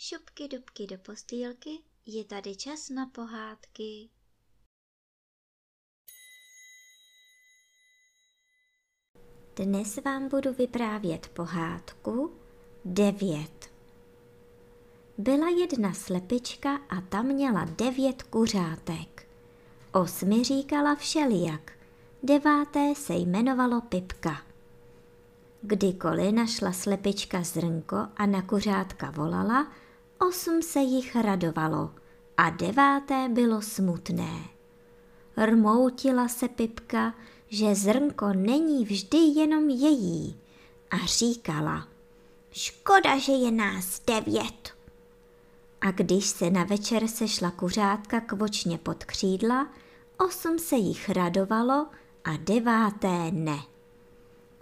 dubky, dubky do postýlky, je tady čas na pohádky. Dnes vám budu vyprávět pohádku devět. Byla jedna slepička a ta měla devět kuřátek. Osmi říkala všelijak, deváté se jmenovalo Pipka. Kdykoliv našla slepička zrnko a na kuřátka volala, osm se jich radovalo a deváté bylo smutné. Rmoutila se Pipka, že zrnko není vždy jenom její a říkala, škoda, že je nás devět. A když se na večer sešla kuřátka kvočně pod křídla, osm se jich radovalo a deváté ne.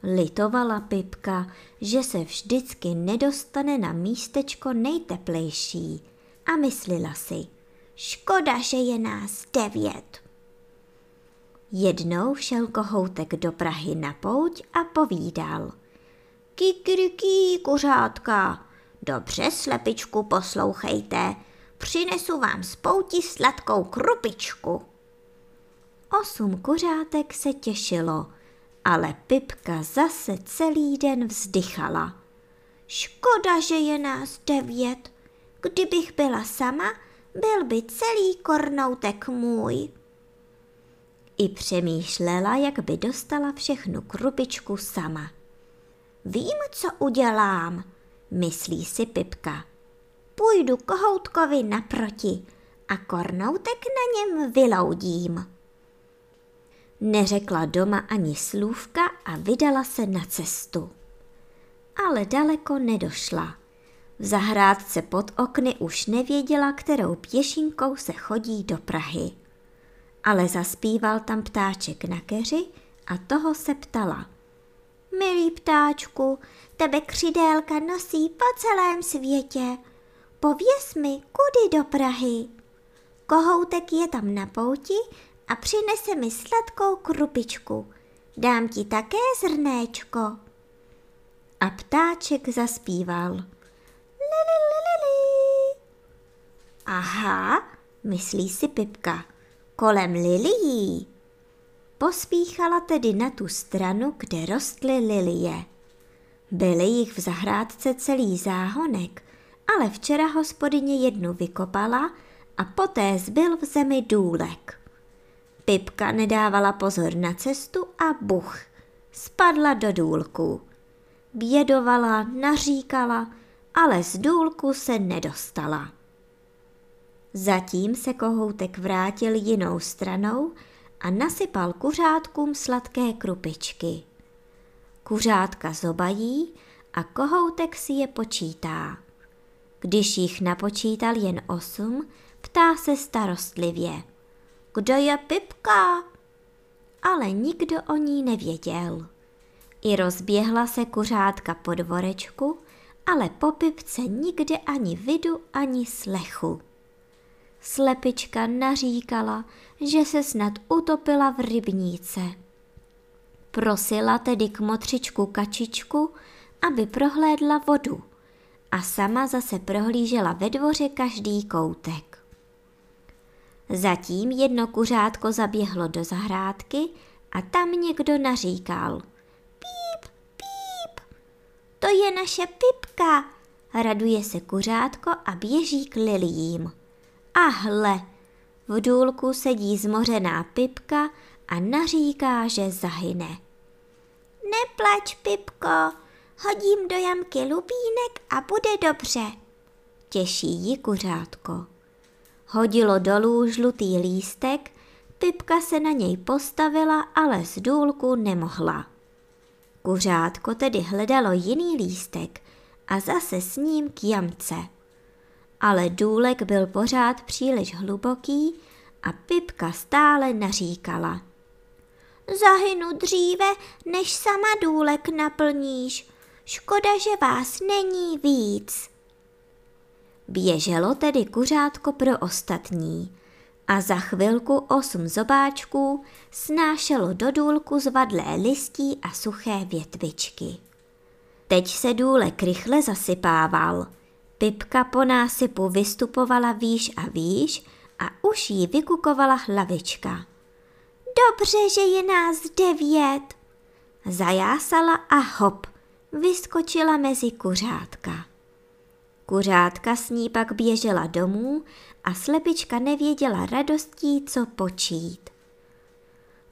Litovala Pipka, že se vždycky nedostane na místečko nejteplejší a myslela si, škoda, že je nás devět. Jednou šel kohoutek do Prahy na pouť a povídal. Kikiriký, kuřátka, dobře slepičku poslouchejte, přinesu vám z pouti sladkou krupičku. Osm kuřátek se těšilo – ale Pipka zase celý den vzdychala. Škoda, že je nás devět. Kdybych byla sama, byl by celý kornoutek můj. I přemýšlela, jak by dostala všechnu krupičku sama. Vím, co udělám, myslí si Pipka. Půjdu kohoutkovi naproti a kornoutek na něm vyloudím. Neřekla doma ani slůvka a vydala se na cestu. Ale daleko nedošla. V zahrádce pod okny už nevěděla, kterou pěšinkou se chodí do Prahy. Ale zaspíval tam ptáček na keři a toho se ptala. Milý ptáčku, tebe křidélka nosí po celém světě. Pověz mi, kudy do Prahy? Kohoutek je tam na pouti a přinese mi sladkou krupičku. Dám ti také zrnéčko. A ptáček zaspíval. Lili, lili. Aha, myslí si Pipka, kolem lilií. Pospíchala tedy na tu stranu, kde rostly lilie. Byly jich v zahrádce celý záhonek, ale včera hospodyně jednu vykopala a poté zbyl v zemi důlek. Pipka nedávala pozor na cestu a buch, spadla do důlku. Bědovala, naříkala, ale z důlku se nedostala. Zatím se kohoutek vrátil jinou stranou a nasypal kuřátkům sladké krupičky. Kuřátka zobají a kohoutek si je počítá. Když jich napočítal jen osm, ptá se starostlivě – kdo je Pipka? Ale nikdo o ní nevěděl. I rozběhla se kuřátka po dvorečku, ale po Pipce nikde ani vidu, ani slechu. Slepička naříkala, že se snad utopila v rybníce. Prosila tedy k motřičku kačičku, aby prohlédla vodu a sama zase prohlížela ve dvoře každý koutek. Zatím jedno kuřátko zaběhlo do zahrádky a tam někdo naříkal. Píp, píp, to je naše pipka, raduje se kuřátko a běží k liliím. A hle, v důlku sedí zmořená pipka a naříká, že zahyne. Neplač, pipko, hodím do jamky lubínek a bude dobře, těší ji kuřátko. Hodilo dolů žlutý lístek, Pipka se na něj postavila, ale z důlku nemohla. Kuřátko tedy hledalo jiný lístek a zase s ním k jamce. Ale důlek byl pořád příliš hluboký a Pipka stále naříkala. Zahynu dříve, než sama důlek naplníš. Škoda, že vás není víc. Běželo tedy kuřátko pro ostatní a za chvilku osm zobáčků snášelo do důlku zvadlé listí a suché větvičky. Teď se důlek rychle zasypával. Pipka po násypu vystupovala výš a výš a už jí vykukovala hlavička. Dobře, že je nás devět. Zajásala a hop, vyskočila mezi kuřátka. Kuřátka s ní pak běžela domů a slepička nevěděla radostí, co počít.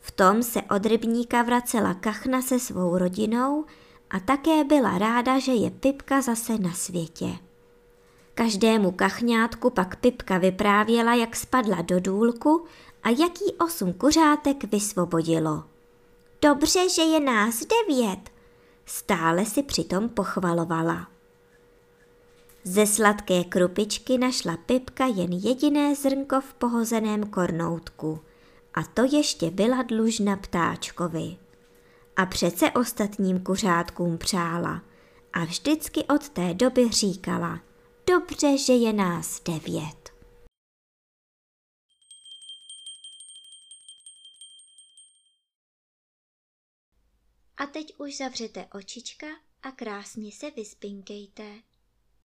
V tom se od rybníka vracela kachna se svou rodinou a také byla ráda, že je Pipka zase na světě. Každému kachňátku pak Pipka vyprávěla, jak spadla do důlku a jaký osm kuřátek vysvobodilo. Dobře, že je nás devět, stále si přitom pochvalovala. Ze sladké krupičky našla Pipka jen jediné zrnko v pohozeném kornoutku a to ještě byla dlužna ptáčkovi. A přece ostatním kuřátkům přála a vždycky od té doby říkala, dobře, že je nás devět. A teď už zavřete očička a krásně se vyspinkejte.